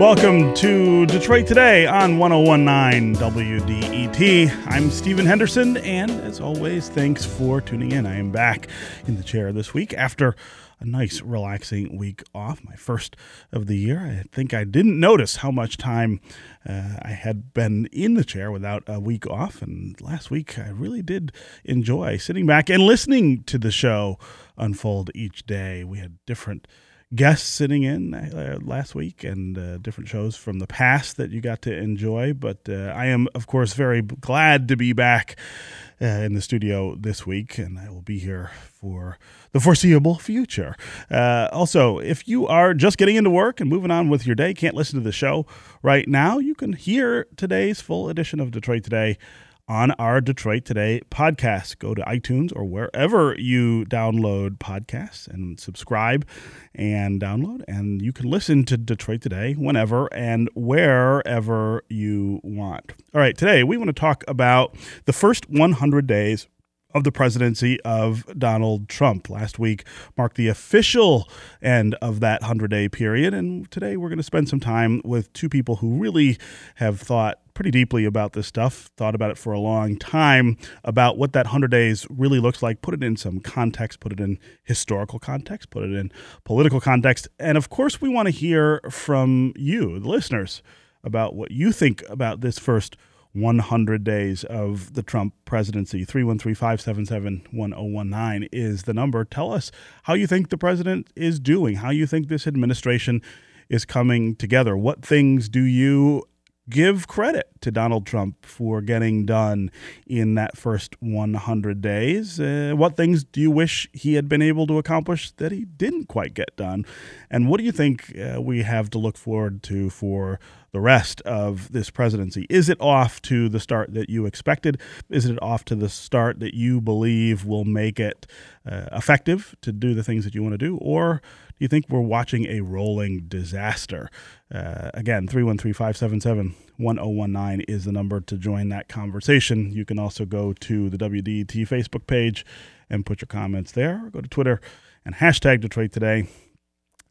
Welcome to Detroit Today on 1019 WDET. I'm Stephen Henderson, and as always, thanks for tuning in. I am back in the chair this week after a nice, relaxing week off, my first of the year. I think I didn't notice how much time uh, I had been in the chair without a week off. And last week, I really did enjoy sitting back and listening to the show unfold each day. We had different guests sitting in uh, last week and uh, different shows from the past that you got to enjoy. But uh, I am, of course, very glad to be back uh, in the studio this week, and I will be here for the foreseeable future. Uh, also, if you are just getting into work and moving on with your day, can't listen to the show right now, you can hear today's full edition of Detroit Today on our Detroit Today podcast. Go to iTunes or wherever you download podcasts and subscribe and download. And you can listen to Detroit Today whenever and wherever you want. All right, today we want to talk about the first 100 days of the presidency of Donald Trump. Last week marked the official end of that 100 day period. And today we're going to spend some time with two people who really have thought pretty deeply about this stuff, thought about it for a long time, about what that 100 days really looks like, put it in some context, put it in historical context, put it in political context. And of course, we want to hear from you, the listeners, about what you think about this first 100 days of the Trump presidency. 313 577 1019 is the number. Tell us how you think the president is doing, how you think this administration is coming together. What things do you give credit to Donald Trump for getting done in that first 100 days. Uh, what things do you wish he had been able to accomplish that he didn't quite get done? And what do you think uh, we have to look forward to for the rest of this presidency? Is it off to the start that you expected? Is it off to the start that you believe will make it uh, effective to do the things that you want to do? Or do you think we're watching a rolling disaster? Uh, again, 313 577 1019 is the number to join that conversation. You can also go to the WDET Facebook page and put your comments there, go to Twitter and hashtag Detroit Today,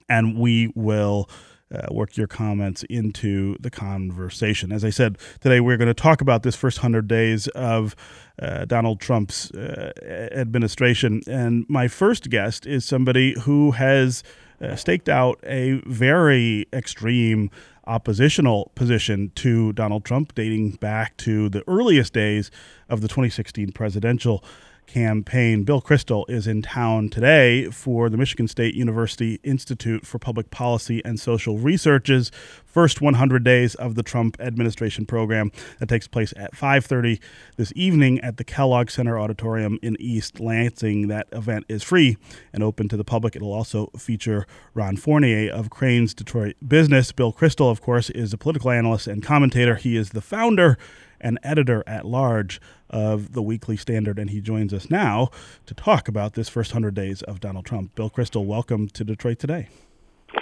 and we will. Uh, work your comments into the conversation. As I said, today we're going to talk about this first 100 days of uh, Donald Trump's uh, administration. And my first guest is somebody who has uh, staked out a very extreme oppositional position to Donald Trump, dating back to the earliest days of the 2016 presidential campaign. Bill Kristol is in town today for the Michigan State University Institute for Public Policy and Social Research's first 100 days of the Trump administration program that takes place at 5:30 this evening at the Kellogg Center Auditorium in East Lansing. That event is free and open to the public. It'll also feature Ron Fournier of Crain's Detroit Business. Bill Kristol, of course, is a political analyst and commentator. He is the founder and editor at large of the Weekly Standard, and he joins us now to talk about this first 100 days of Donald Trump. Bill Kristol, welcome to Detroit Today.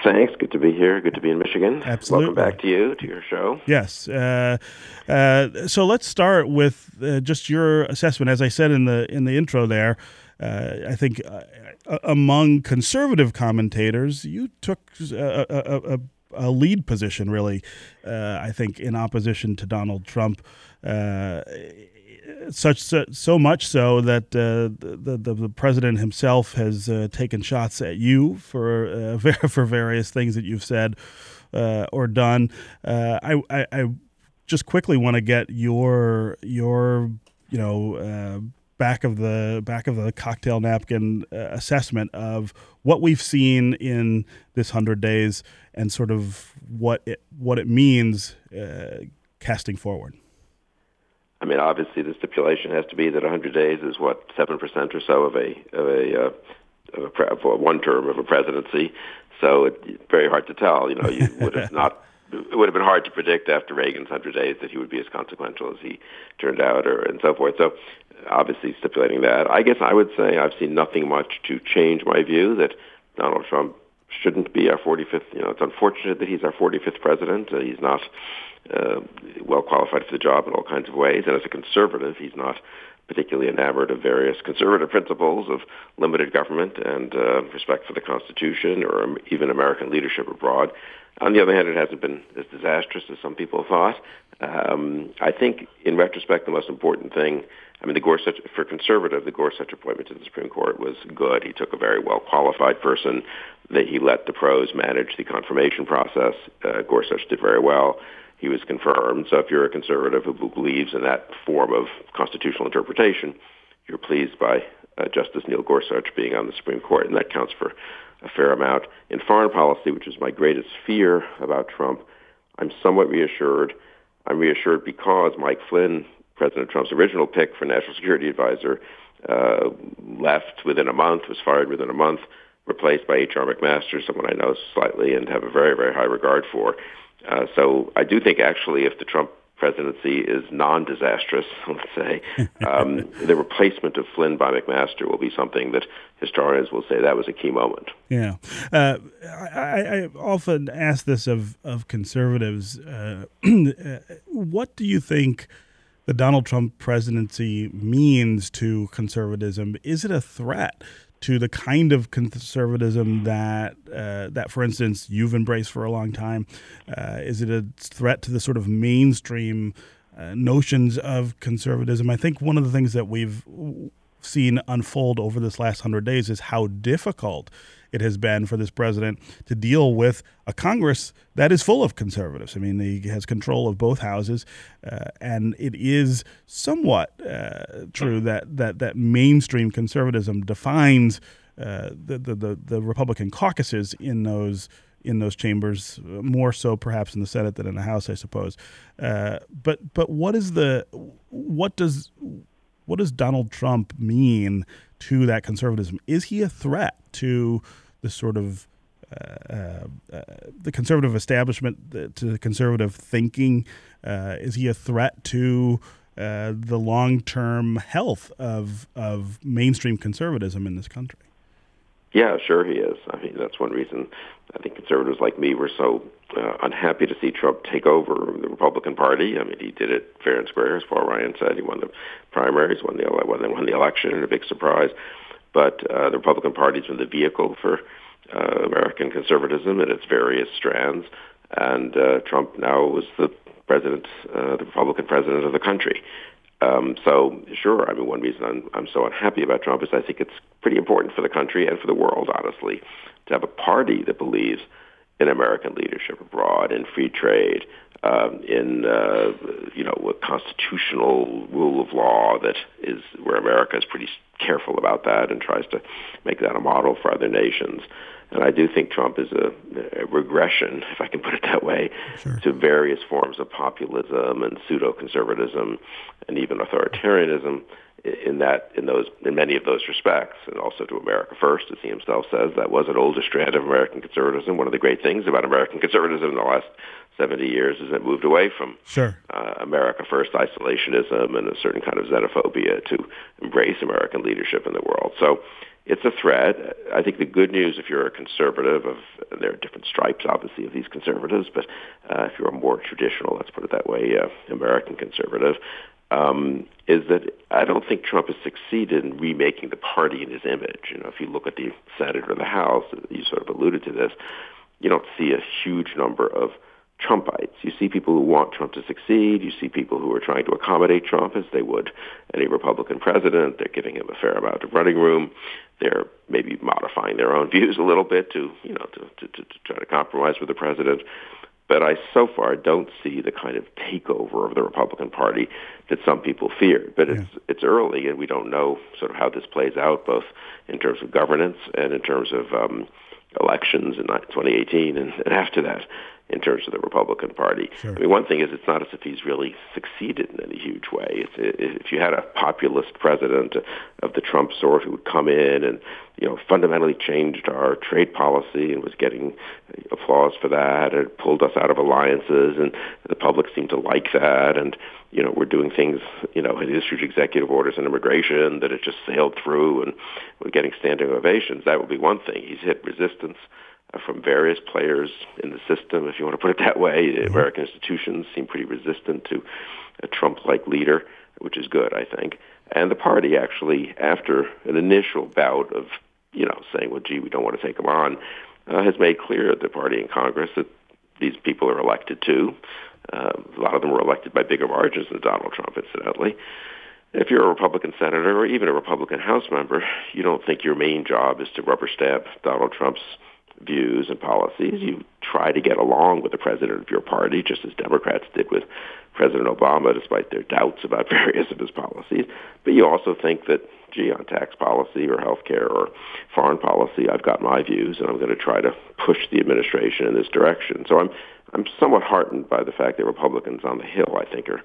Thanks. Good to be here. Good to be in Michigan. Absolutely. Welcome back to you, to your show. Yes. Uh, uh, so let's start with uh, just your assessment. As I said in the in the intro there, uh, I think uh, among conservative commentators, you took a, a, a, a lead position, really, uh, I think, in opposition to Donald Trump such so, so, much so that uh, the, the, the president himself has uh, taken shots at you for uh, for various things that you've said uh, or done. Uh, I, I, I just quickly want to get your your you know uh, back of the back of the cocktail napkin assessment of what we've seen in this hundred days and sort of what it what it means casting forward. I mean, obviously, the stipulation has to be that 100 days is what seven percent or so of a of a, uh, of a pre- for one term of a presidency. So it's very hard to tell. You know, you would have not. It would have been hard to predict after Reagan's 100 days that he would be as consequential as he turned out, or and so forth. So, obviously, stipulating that, I guess I would say I've seen nothing much to change my view that Donald Trump shouldn't be our 45th. You know, it's unfortunate that he's our 45th president. Uh, he's not uh, well qualified for the job in all kinds of ways. And as a conservative, he's not particularly enamored of various conservative principles of limited government and uh, respect for the Constitution or even American leadership abroad. On the other hand, it hasn't been as disastrous as some people thought. Um, I think, in retrospect, the most important thing, I mean, the Gorsuch, for conservative, the Gorsuch appointment to the Supreme Court was good. He took a very well qualified person. That he let the pros manage the confirmation process. Uh, Gorsuch did very well he was confirmed. So if you're a conservative who believes in that form of constitutional interpretation, you're pleased by uh, Justice Neil Gorsuch being on the Supreme Court, and that counts for a fair amount. In foreign policy, which is my greatest fear about Trump, I'm somewhat reassured. I'm reassured because Mike Flynn, President Trump's original pick for National Security Advisor, uh, left within a month, was fired within a month, replaced by H.R. McMaster, someone I know slightly and have a very, very high regard for. Uh, so I do think actually if the Trump presidency is non-disastrous, let's say, um, the replacement of Flynn by McMaster will be something that historians will say that was a key moment. Yeah, uh, I, I, often ask this of of conservatives. Uh, what do you think? The Donald Trump presidency means to conservatism. Is it a threat to the kind of conservatism that uh, that, for instance, you've embraced for a long time? Uh, is it a threat to the sort of mainstream uh, notions of conservatism? I think one of the things that we've seen unfold over this last hundred days is how difficult it has been for this president to deal with a Congress that is full of conservatives. I mean, he has control of both houses, uh, and it is somewhat uh, true that, that that mainstream conservatism defines uh, the, the, the the Republican caucuses in those in those chambers, more so perhaps in the Senate than in the House, I suppose. Uh, but but what is the what does what does Donald Trump mean to that conservatism? Is he a threat to the sort of uh, uh, the conservative establishment, to the conservative thinking? Uh, is he a threat to uh, the long-term health of of mainstream conservatism in this country? Yeah, sure he is. I mean, that's one reason I think conservatives like me were so uh, unhappy to see Trump take over the Republican Party. I mean, he did it fair and square, as Paul Ryan said. He won the primaries, won the won, won the election, and a big surprise. But uh, the Republican Party's been the vehicle for uh, American conservatism in its various strands, and uh, Trump now was the president, uh, the Republican president of the country. Um, so sure, I mean, one reason I'm, I'm so unhappy about Trump is I think it's pretty important for the country and for the world, honestly, to have a party that believes in American leadership abroad, in free trade, um, in uh, you know a constitutional rule of law that is where America is pretty careful about that and tries to make that a model for other nations. And I do think Trump is a, a regression, if I can put it that way, sure. to various forms of populism and pseudo-conservatism and even authoritarianism in that in those in many of those respects, and also to America First, as he himself says, that was an older strand of American conservatism. One of the great things about American conservatism in the last 70 years as it moved away from sure. uh, America First isolationism and a certain kind of xenophobia to embrace American leadership in the world. So it's a threat. I think the good news, if you're a conservative, of there are different stripes, obviously, of these conservatives, but uh, if you're a more traditional, let's put it that way, uh, American conservative, um, is that I don't think Trump has succeeded in remaking the party in his image. You know, if you look at the Senate or the House, you sort of alluded to this, you don't see a huge number of Trumpites. You see people who want Trump to succeed. You see people who are trying to accommodate Trump as they would any Republican president. They're giving him a fair amount of running room. They're maybe modifying their own views a little bit to, you know, to, to, to, to try to compromise with the president. But I so far don't see the kind of takeover of the Republican Party that some people feared. But it's yeah. it's early, and we don't know sort of how this plays out, both in terms of governance and in terms of um, elections in 2018 and, and after that in terms of the Republican Party. Sure. I mean, one thing is it's not as if he's really succeeded in any huge way. It's, if you had a populist president of the Trump sort who would come in and you know fundamentally changed our trade policy and was getting applause for that, and pulled us out of alliances, and the public seemed to like that, and you know we're doing things, you know, had issued executive orders on immigration that it just sailed through, and we're getting standing ovations. That would be one thing. He's hit resistance from various players in the system, if you want to put it that way. Mm-hmm. American institutions seem pretty resistant to a Trump-like leader, which is good, I think. And the party actually, after an initial bout of, you know, saying, well, gee, we don't want to take him on, uh, has made clear at the party in Congress that these people are elected too. Uh, a lot of them were elected by bigger margins than Donald Trump, incidentally. If you're a Republican senator or even a Republican House member, you don't think your main job is to rubber stamp Donald Trump's views and policies. You try to get along with the president of your party, just as Democrats did with President Obama, despite their doubts about various of his policies. But you also think that, gee, on tax policy or health care or foreign policy, I've got my views, and I'm going to try to push the administration in this direction. So I'm I'm somewhat heartened by the fact that Republicans on the Hill, I think, are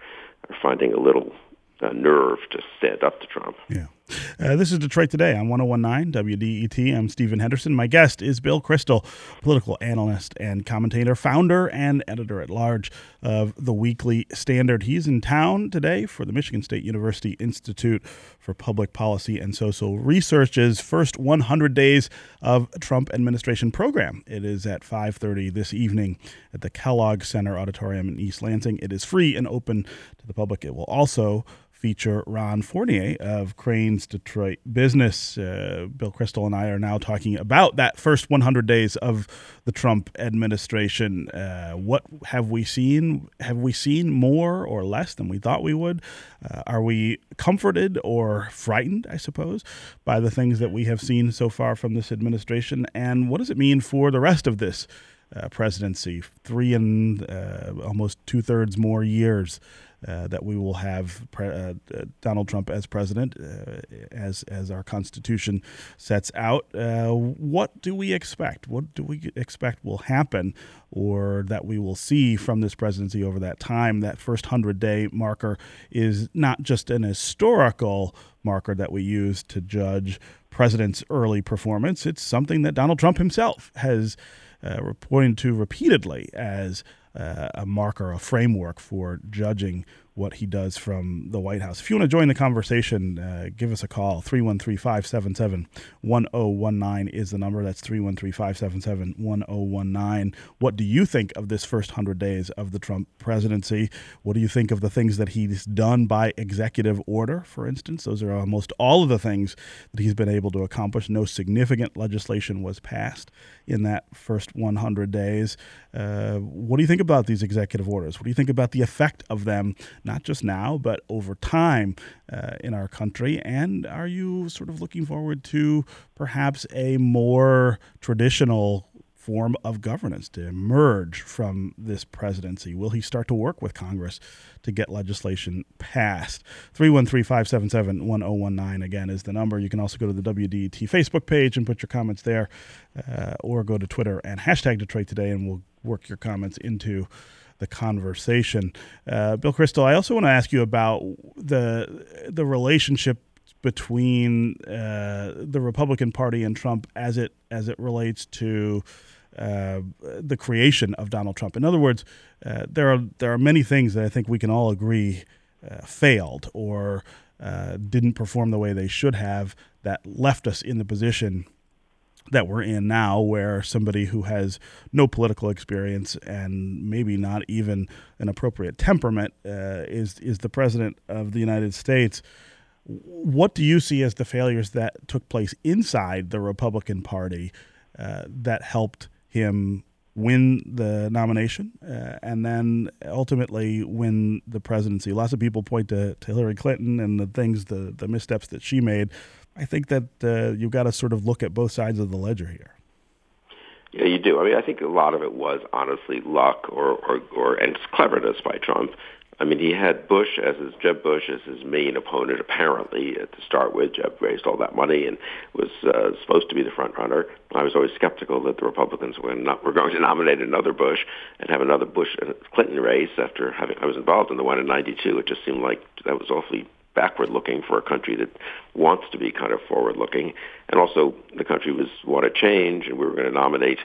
are finding a little uh, nerve to stand up to Trump. Yeah. Uh, this is Detroit Today on 1019 WDET. I'm Stephen Henderson. My guest is Bill Kristol, political analyst and commentator, founder and editor at large of the Weekly Standard. He's in town today for the Michigan State University Institute for Public Policy and Social Research's first 100 days of Trump administration program. It is at 5:30 this evening at the Kellogg Center Auditorium in East Lansing. It is free and open to the public. It will also feature Ron Fournier of Crain's Detroit Business. Uh, Bill Kristol and I are now talking about that first 100 days of the Trump administration. Uh, what have we seen? Have we seen more or less than we thought we would? Uh, are we comforted or frightened, I suppose, by the things that we have seen so far from this administration? And what does it mean for the rest of this? Uh, presidency, three and uh, almost two thirds more years uh, that we will have pre- uh, uh, Donald Trump as president, uh, as as our Constitution sets out. What do we expect? What do we expect will happen, or that we will see from this presidency over that time? That first hundred day marker is not just an historical marker that we use to judge president's early performance. It's something that Donald Trump himself has uh, pointed to repeatedly as Uh, a marker, a framework for judging what he does from the White House. If you want to join the conversation, uh, give us a call. 313 577 1019 is the number. That's 313 577 1019. What do you think of this first 100 days of the Trump presidency? What do you think of the things that he's done by executive order, for instance? Those are almost all of the things that he's been able to accomplish. No significant legislation was passed in that first 100 days. Uh, what do you think about these executive orders? What do you think about the effect of them? Not just now, but over time uh, in our country? And are you sort of looking forward to perhaps a more traditional form of governance to emerge from this presidency? Will he start to work with Congress to get legislation passed? 313 577 1019 again is the number. You can also go to the WDET Facebook page and put your comments there, uh, or go to Twitter and hashtag Detroit Today, and we'll work your comments into the conversation. Uh, Bill Kristol, I also want to ask you about the the relationship between uh, the Republican Party and Trump as it as it relates to uh, the creation of Donald Trump. In other words, uh, there are there are many things that I think we can all agree uh, failed or uh, didn't perform the way they should have that left us in the position that we're in now, where somebody who has no political experience and maybe not even an appropriate temperament uh, is is the president of the United States. What do you see as the failures that took place inside the Republican Party uh, that helped him win the nomination uh, and then ultimately win the presidency? Lots of people point to, to Hillary Clinton and the things, the the missteps that she made. I think that uh, you've got to sort of look at both sides of the ledger here. Yeah, you do. I mean, I think a lot of it was honestly luck or or, or and cleverness by Trump. I mean, he had Bush as his Jeb Bush as his main opponent apparently to start with. Jeb raised all that money and was uh, supposed to be the front runner. I was always skeptical that the Republicans were, not, were going to nominate another Bush and have another Bush Clinton race after having I was involved in the one in '92. It just seemed like that was awfully backward looking for a country that wants to be kind of forward looking. And also the country was wanted change and we were going to nominate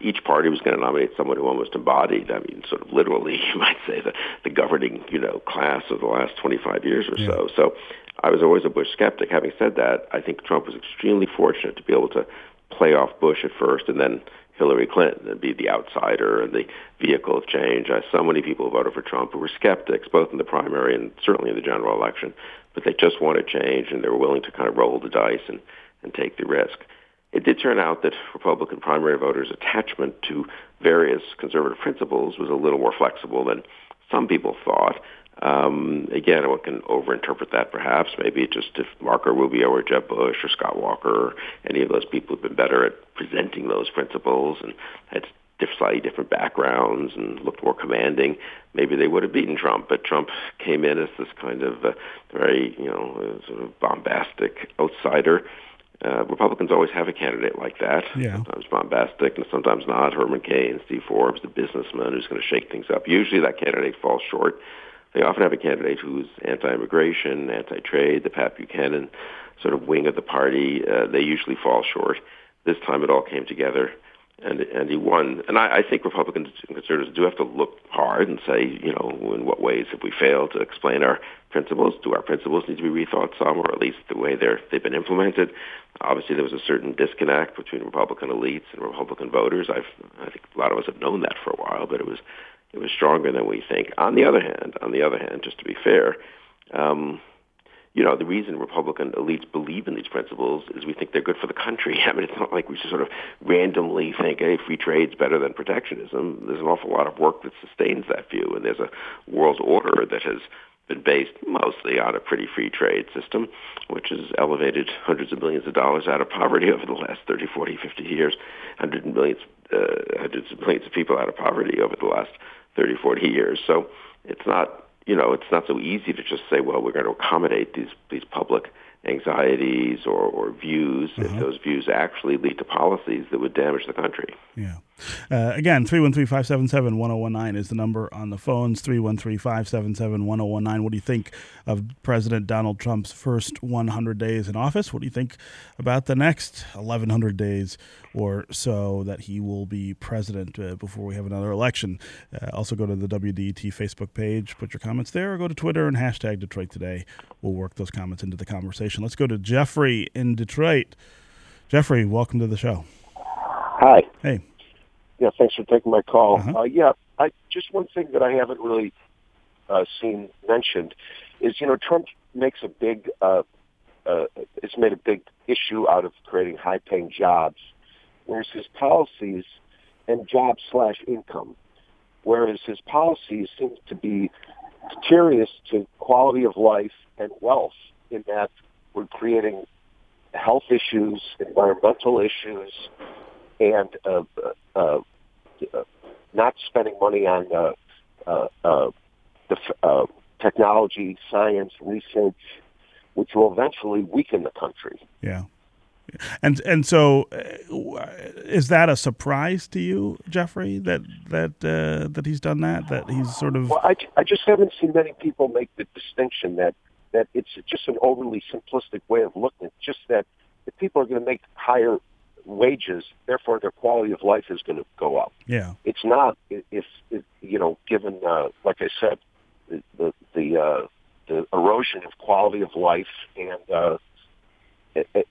each party was going to nominate someone who almost embodied, I mean, sort of literally, you might say, the, the governing, you know, class of the last 25 years or yeah. so. So I was always a Bush skeptic. Having said that, I think Trump was extremely fortunate to be able to play off Bush at first and then Hillary Clinton and be the outsider and the vehicle of change. I, so many people voted for Trump who were skeptics, both in the primary and certainly in the general election, but they just wanted change and they were willing to kind of roll the dice and, and take the risk. It did turn out that Republican primary voters' attachment to various conservative principles was a little more flexible than some people thought. Um, again, one can overinterpret that perhaps. Maybe just if Marco Rubio or Jeb Bush or Scott Walker or any of those people have been better at presenting those principles and had slightly different backgrounds and looked more commanding, maybe they would have beaten Trump. But Trump came in as this kind of uh, very, you know, sort of bombastic outsider uh, Republicans always have a candidate like that. Yeah. Sometimes bombastic and sometimes not. Herman Cain, Steve Forbes, the businessman who's going to shake things up. Usually that candidate falls short. They often have a candidate who's anti-immigration, anti-trade, the Pat Buchanan sort of wing of the party. Uh, they usually fall short. This time it all came together and and he won. And I, I think Republicans and conservatives do have to look hard and say, you know, in what ways have we failed to explain our principles? Do our principles need to be rethought some, or at least the way they're they've been implemented? Obviously, there was a certain disconnect between Republican elites and Republican voters. I've I think a lot of us have known that for a while, but it was it was stronger than we think. On the other hand, on the other hand, just to be fair. Um, you know, the reason Republican elites believe in these principles is we think they're good for the country. I mean, it's not like we just sort of randomly think, hey, free trade's better than protectionism. There's an awful lot of work that sustains that view, and there's a world order that has been based mostly on a pretty free trade system, which has elevated hundreds of millions of dollars out of poverty over the last 30, 40, 50 years, hundreds of millions, uh, hundreds of millions of people out of poverty over the last 30, 40 years. So it's not you know, it's not so easy to just say, well, we're going to accommodate these these public anxieties or, or views if uh-huh. those views actually lead to policies that would damage the country. Yeah. Uh, again, 313 577 1019 is the number on the phones 313 577 1019. What do you think of President Donald Trump's first 100 days in office? What do you think about the next 1,100 days or so that he will be president uh, before we have another election? Uh, also, go to the WDET Facebook page, put your comments there, or go to Twitter and hashtag Detroit Today. We'll work those comments into the conversation. Let's go to Jeffrey in Detroit. Jeffrey, welcome to the show. Hi. Hey. Yeah, thanks for taking my call. Uh-huh. Uh, yeah, I just one thing that I haven't really uh, seen mentioned is you know Trump makes a big uh, uh, it's made a big issue out of creating high paying jobs, whereas his policies and job slash income, whereas his policies seem to be deteriorous to quality of life and wealth in that we're creating health issues, environmental issues, and uh, uh, uh, not spending money on uh, uh, uh, the uh, technology, science, research, which will eventually weaken the country. Yeah. And and so, uh, is that a surprise to you, Jeffrey? That that uh, that he's done that? That he's sort of. Well, I, I just haven't seen many people make the distinction that that it's just an overly simplistic way of looking. It's just that if people are going to make higher wages, therefore their quality of life is going to go up. Yeah, it's not if, if you know, given uh, like I said, the the the, uh, the erosion of quality of life and uh,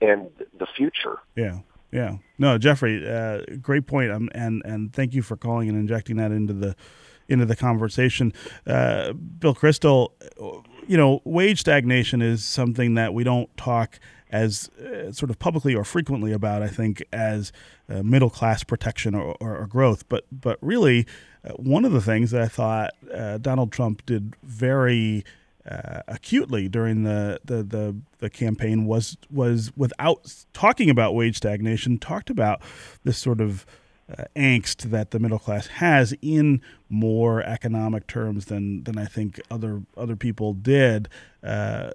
and the future. Yeah. Yeah, no, Jeffrey, uh, great point, um, and and thank you for calling and injecting that into the into the conversation. Uh, Bill Kristol, you know, wage stagnation is something that we don't talk as uh, sort of publicly or frequently about, I think, as uh, middle class protection or, or, or, growth. But but really, uh, one of the things that I thought uh, Donald Trump did very uh, acutely during the, the, the the campaign was was without talking about wage stagnation, talked about this sort of uh, angst that the middle class has in more economic terms than than I think other other people did. Uh,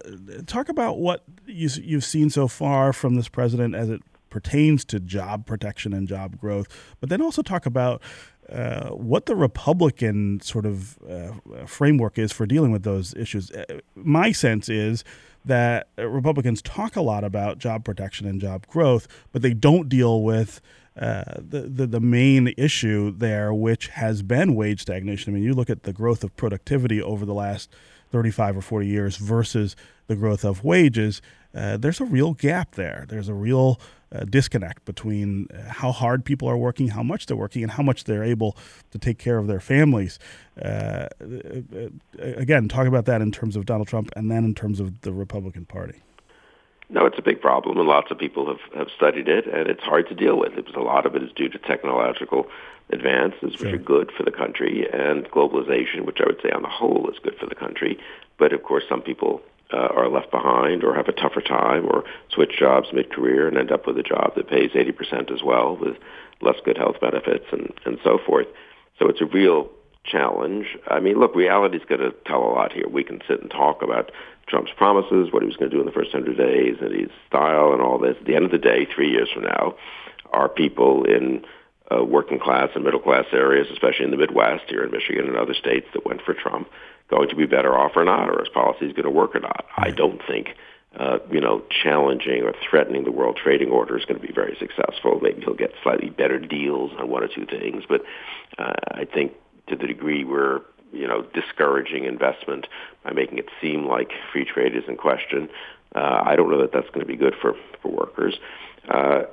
talk about what you, you've seen so far from this president as it pertains to job protection and job growth, but then also talk about uh, what the Republican sort of uh, framework is for dealing with those issues. Uh, my sense is that Republicans talk a lot about job protection and job growth, but they don't deal with uh, the, the, the main issue there, which has been wage stagnation. I mean, you look at the growth of productivity over the last 35 or 40 years versus the growth of wages. uh, there's a real gap there. There's a real uh, disconnect between uh, how hard people are working, how much they're working, and how much they're able to take care of their families. Uh, again, talk about that in terms of Donald Trump and then in terms of the Republican Party. No, it's a big problem, and lots of people have, have studied it, and it's hard to deal with. It was, a lot of it is due to technological advances, which sure. are good for the country, and globalization, which I would say on the whole is good for the country. But of course, some people uh, are left behind or have a tougher time or switch jobs mid-career and end up with a job that pays 80% as well with less good health benefits and, and so forth. So it's a real challenge. I mean, look, reality is going to tell a lot here. We can sit and talk about Trump's promises, what he was going to do in the first 100 days, and his style and all this. At the end of the day, three years from now, are people in uh, working class and middle class areas, especially in the Midwest here in Michigan and other states that went for Trump, going to be better off or not, or his policy is going to work or not? I don't think uh, you know, challenging or threatening the world trading order is going to be very successful. Maybe he'll get slightly better deals on one or two things, but uh, I think to the degree we're you know, discouraging investment by making it seem like free trade is in question. Uh, I don't know that that's going to be good for for workers. Uh,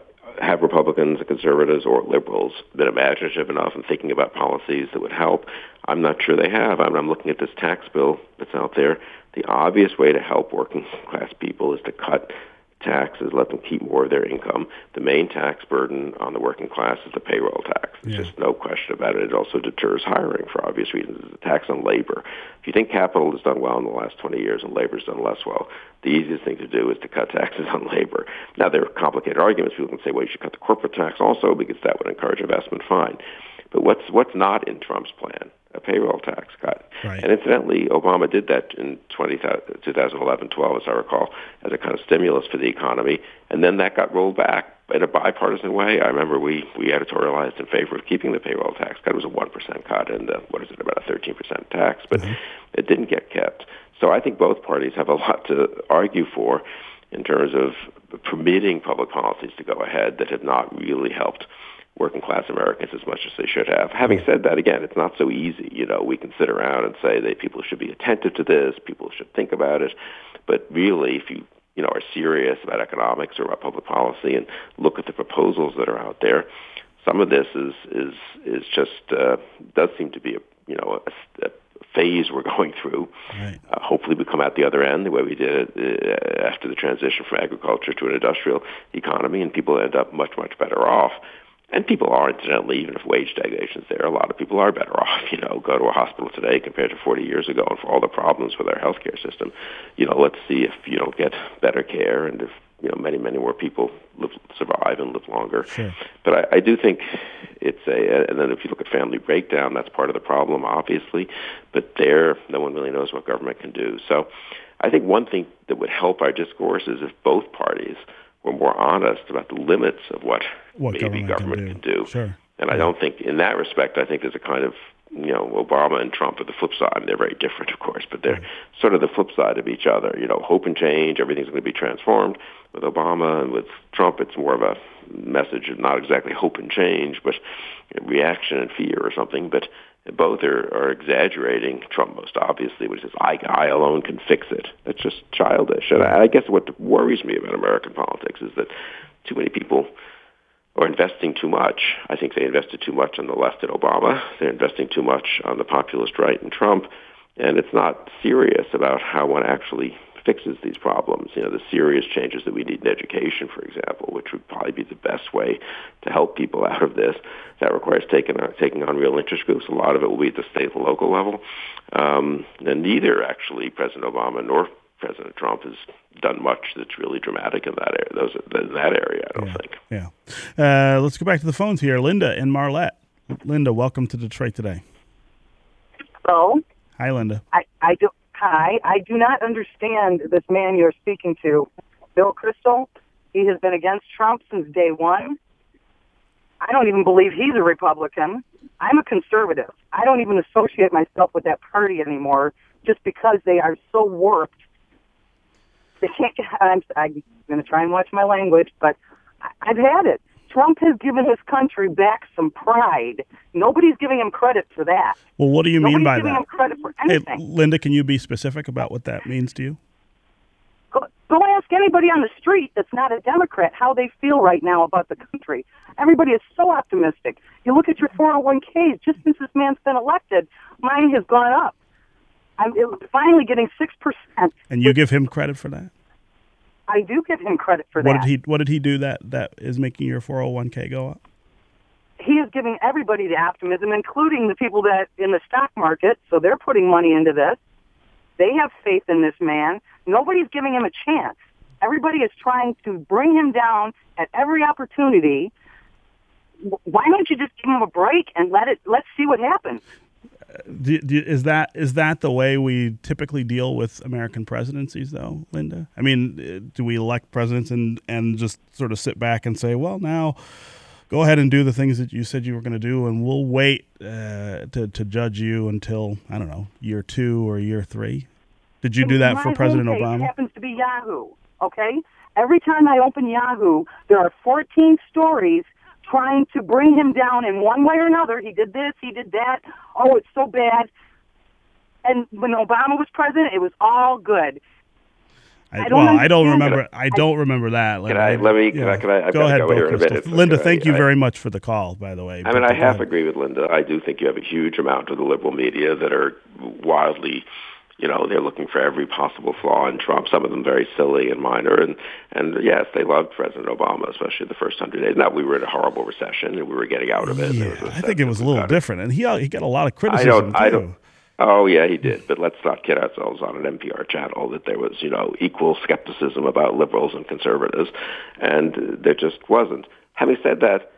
have Republicans, and conservatives, or liberals been imaginative enough in thinking about policies that would help? I'm not sure they have. I'm, I'm looking at this tax bill that's out there. The obvious way to help working class people is to cut taxes, let them keep more of their income. The main tax burden on the working class is the payroll tax. There's yeah. just no question about it. It also deters hiring for obvious reasons. It's a tax on labor. If you think capital has done well in the last 20 years and labor's done less well, the easiest thing to do is to cut taxes on labor. Now, there are complicated arguments. People can say, well, you should cut the corporate tax also because that would encourage investment. Fine. But what's what's not in Trump's plan? A payroll tax cut. Right. And incidentally, Obama did that in 20, 2011, 12, as I recall, as a kind of stimulus for the economy. And then that got rolled back in a bipartisan way. I remember we, we editorialized in favor of keeping the payroll tax cut. It was a 1% cut and uh, what is it, about a 13% tax, but mm-hmm. it didn't get kept. So I think both parties have a lot to argue for in terms of permitting public policies to go ahead that have not really helped working class Americans as much as they should have. Having said that, again, it's not so easy. You know, we can sit around and say that people should be attentive to this, people should think about it, but really, if you you know are serious about economics or about public policy and look at the proposals that are out there, some of this is is is just uh, does seem to be a you know a, a phase we're going through. Right. Uh, hopefully, we come out the other end the way we did uh, after the transition from agriculture to an industrial economy, and people end up much much better off. And people are, incidentally, even if wage stagnation's there, a lot of people are better off. You know, go to a hospital today compared to 40 years ago, and for all the problems with our healthcare system, you know, let's see if you don't get better care and if you know many many more people live, survive and live longer. Sure. But I, I do think it's a. And then if you look at family breakdown, that's part of the problem, obviously. But there, no one really knows what government can do. So, I think one thing that would help our discourse is if both parties were more honest about the limits of what, what maybe government, government can do. Can do. Sure. And yeah. I don't think, in that respect, I think there's a kind of you know, Obama and Trump are the flip side. They're very different, of course, but they're right. sort of the flip side of each other. You know, hope and change, everything's going to be transformed. With Obama and with Trump, it's more of a message of not exactly hope and change, but reaction and fear or something. But both are, are exaggerating. Trump most obviously, when he says, "I, I alone can fix it." That's just childish. And I, I guess what worries me about American politics is that too many people are investing too much. I think they invested too much on the left in Obama. They're investing too much on the populist right in Trump, and it's not serious about how one actually fixes these problems. You know, the serious changes that we need in education, for example, which would probably be the best way to help people out of this. That requires taking on, taking on real interest groups. A lot of it will be at the state and local level. Um, and neither actually President Obama nor President Trump has done much that's really dramatic in that area. Those in that area, I don't yeah, think. Yeah. Uh, let's go back to the phones here. Linda in Marlette. Linda, welcome to Detroit today. Hello. Hi, Linda. I, I do. Hi, I do not understand this man you're speaking to, Bill Kristol. He has been against Trump since day one. I don't even believe he's a Republican. I'm a conservative. I don't even associate myself with that party anymore just because they are so warped. They can't. I'm, I'm going to try and watch my language, but I've had it. Trump has given his country back some pride. Nobody's giving him credit for that. Well, what do you Nobody's mean by giving that? Him credit for anything. Hey, Linda, can you be specific about what that means to you? Go ask anybody on the street that's not a Democrat how they feel right now about the country. Everybody is so optimistic. You look at your 401ks, just since this man's been elected, mine has gone up. I'm finally getting 6%. And you give him credit for that? I do give him credit for what that. What did he, what did he do that, that is making your 401k go up? He is giving everybody the optimism, including the people that in the stock market, so they're putting money into this. They have faith in this man. Nobody's giving him a chance. Everybody is trying to bring him down at every opportunity. Why don't you just give him a break and let it? Let's see what happens. Do, do, is that is that the way we typically deal with American presidencies, though, Linda? I mean, do we elect presidents and and just sort of sit back and say, well, now go ahead and do the things that you said you were going to do, and we'll wait uh, to to judge you until I don't know year two or year three. Did you do that for President Obama? It happens to be Yahoo. Okay, every time I open Yahoo, there are 14 stories trying to bring him down in one way or another. He did this, he did that. Oh, it's so bad. And when Obama was president, it was all good. I, I well, I don't remember. I, I don't remember that. Can I, let me. Can I, can I, go ahead, go Bill Kristol. Linda, thank you very much for the call. By the way, I mean, I half agree with Linda. I do think you have a huge amount of the liberal media that are wildly you know, they're looking for every possible flaw in Trump. Some of them very silly and minor, and and yes, they loved President Obama, especially the first hundred days. Now we were in a horrible recession and we were getting out of it. Yeah, I think it was a little different, and he uh, he got a lot of criticism I don't, too. I don't, Oh yeah, he did. But let's not kid ourselves on an NPR channel that there was, you know, equal skepticism about liberals and conservatives, and there just wasn't. Having said that,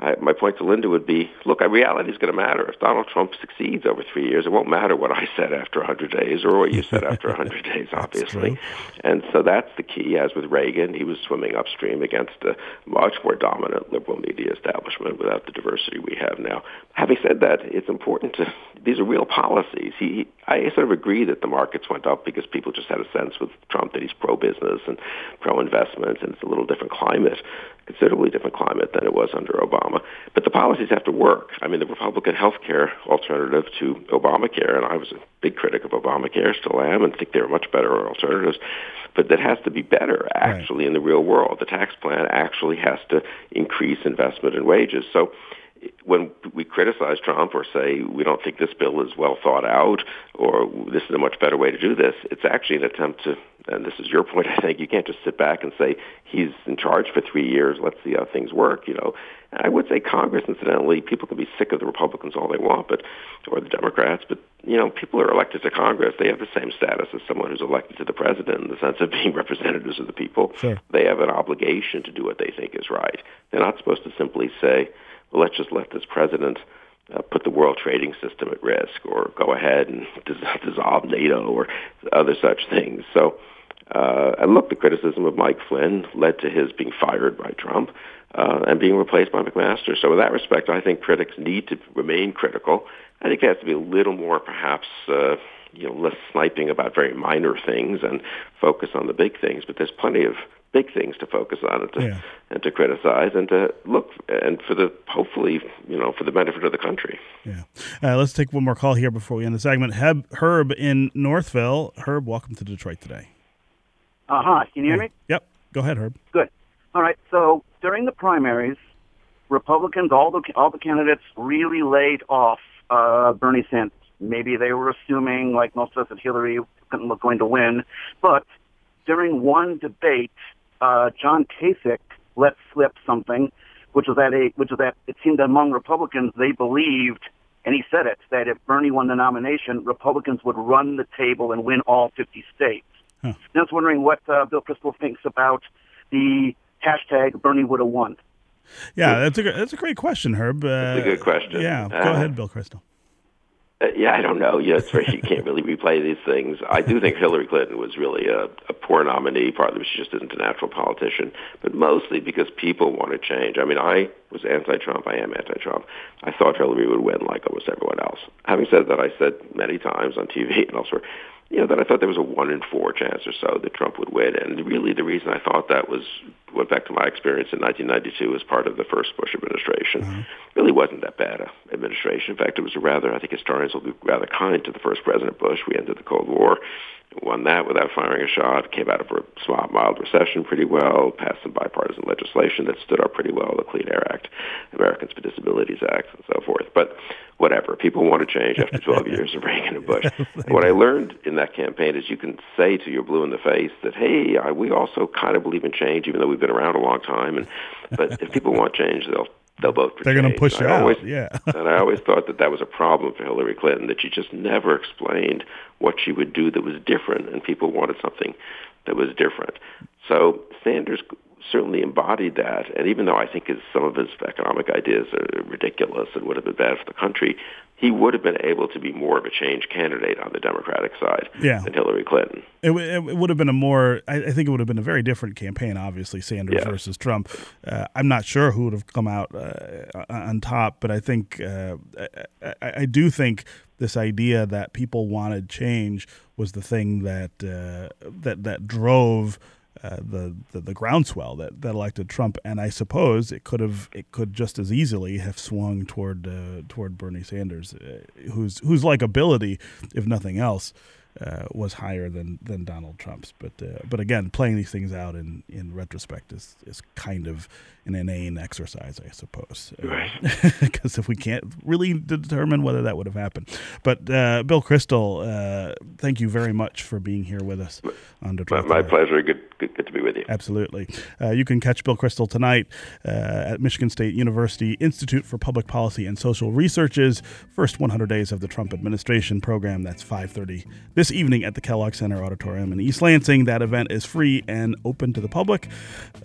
I, my point to Linda would be, look, reality is going to matter. If Donald Trump succeeds over three years, it won't matter what I said after 100 days or what you said after 100 days, obviously. And so that's the key. As with Reagan, he was swimming upstream against a much more dominant liberal media establishment without the diversity we have now. Having said that, it's important to, these are real policies. He, I sort of agree that the markets went up because people just had a sense with Trump that he's pro-business and pro-investment, and it's a little different climate, considerably different climate than it was under Obama. But the policies have to work. I mean, the Republican health care alternative to Obamacare, and I was a big critic of Obamacare, still am, and think there are much better alternatives, but that has to be better actually right. in the real world. The tax plan actually has to increase investment in wages. So when we criticize Trump or say we don't think this bill is well thought out or this is a much better way to do this, it's actually an attempt to, and this is your point, I think, you can't just sit back and say he's in charge for three years, let's see how things work, you know. I would say Congress, incidentally, people can be sick of the Republicans all they want, but or the Democrats, but you know, people are elected to Congress. They have the same status as someone who's elected to the president in the sense of being representatives of the people. Sure. They have an obligation to do what they think is right. They're not supposed to simply say, let's just let this president uh, put the world trading system at risk or go ahead and dis- dissolve NATO or other such things. So, uh, and look, the criticism of Mike Flynn led to his being fired by Trump uh, and being replaced by McMaster. So in that respect, I think critics need to remain critical. I think there has to be a little more, perhaps, uh, you know, less sniping about very minor things and focus on the big things. But there's plenty of big things to focus on and to yeah. and to criticize and to look and for the hopefully you know for the benefit of the country. Yeah. Uh, let's take one more call here before we end the segment. Heb, Herb in Northville. Herb, welcome to Detroit today. Uh huh. Can you hear me? Yep. Go ahead, Herb. Good. All right. So during the primaries, Republicans, all the all the candidates, really laid off uh, Bernie Sanders. Maybe they were assuming, like most of us, that Hillary was going to win. But during one debate, uh, John Kasich let slip something, which was that a which was that it seemed among Republicans they believed, and he said it that if Bernie won the nomination, Republicans would run the table and win all 50 states. Huh. I was wondering what uh, Bill Kristol thinks about the hashtag Bernie would have won. Yeah, that's a that's a great question, Herb. Uh, that's a good question. Yeah, go uh, ahead, Bill Kristol. Uh, yeah, I don't know. Yeah, it's very, you can't really replay these things. I do think Hillary Clinton was really a, a poor nominee, partly because she just isn't a natural politician, but mostly because people want to change. I mean, I was anti-Trump. I am anti-Trump. I thought Hillary would win like almost everyone else. Having said that, I said many times on TV and elsewhere, you know, that I thought there was a one in four chance or so that Trump would win. And really the reason I thought that was, went back to my experience in 1992 as part of the first Bush administration. Mm-hmm. really wasn't that bad a administration. In fact, it was a rather, I think historians will be rather kind to the first President Bush. We ended the Cold War won that without firing a shot, came out of a small, mild recession pretty well, passed some bipartisan legislation that stood up pretty well, the Clean Air Act, Americans with Disabilities Act, and so forth. But whatever, people want to change after 12 years of Reagan and Bush. and what I learned in that campaign is you can say to your blue in the face that, hey, I, we also kind of believe in change, even though we've been around a long time. And but if people want change, they'll they'll vote for They're going to push you out. Always, yeah. and I always thought that that was a problem for Hillary Clinton that she just never explained what she would do that was different, and people wanted something that was different. So Sanders certainly embodied that, and even though I think his, some of his economic ideas are ridiculous and would have been bad for the country, he would have been able to be more of a change candidate on the Democratic side yeah. than Hillary Clinton. It, it, would have been a more, I, I, think it would have been a very different campaign, obviously, Sanders yeah. versus Trump. Uh, I'm not sure who would have come out uh, on top, but I think, uh, I, I, do think this idea that people wanted change was the thing that, uh, that, that drove uh, the, the, the groundswell that, that elected Trump, and I suppose it could have it could just as easily have swung toward uh, toward Bernie Sanders, uh, whose whose likability, if nothing else, uh, was higher than, than Donald Trump's. But uh, but again, playing these things out in, in retrospect is, is kind of an inane exercise, I suppose. Right. Because if we can't really determine whether that would have happened. But uh, Bill Kristol, uh, thank you very much for being here with us on Detroit. My, my pleasure. Good, good, good to be with you. Absolutely. Uh, you can catch Bill Kristol tonight uh, at Michigan State University Institute for Public Policy and Social Research's first 100 Days of the Trump Administration program. That's 5:30 this evening at the Kellogg Center Auditorium in East Lansing. That event is free and open to the public.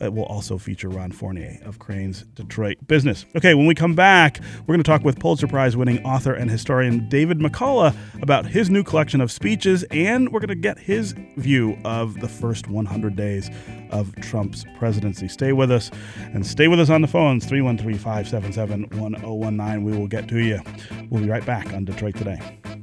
It will also feature Ron Fournier of Crain's Detroit Business. Okay, when we come back, we're going to talk with Pulitzer Prize winning author and historian David McCullough about his new collection of speeches, and we're going to get his view of the first 100 days of Trump's presidency. Stay with us and stay with us on the phones 313 577 1019. We will get to you. We'll be right back on Detroit Today.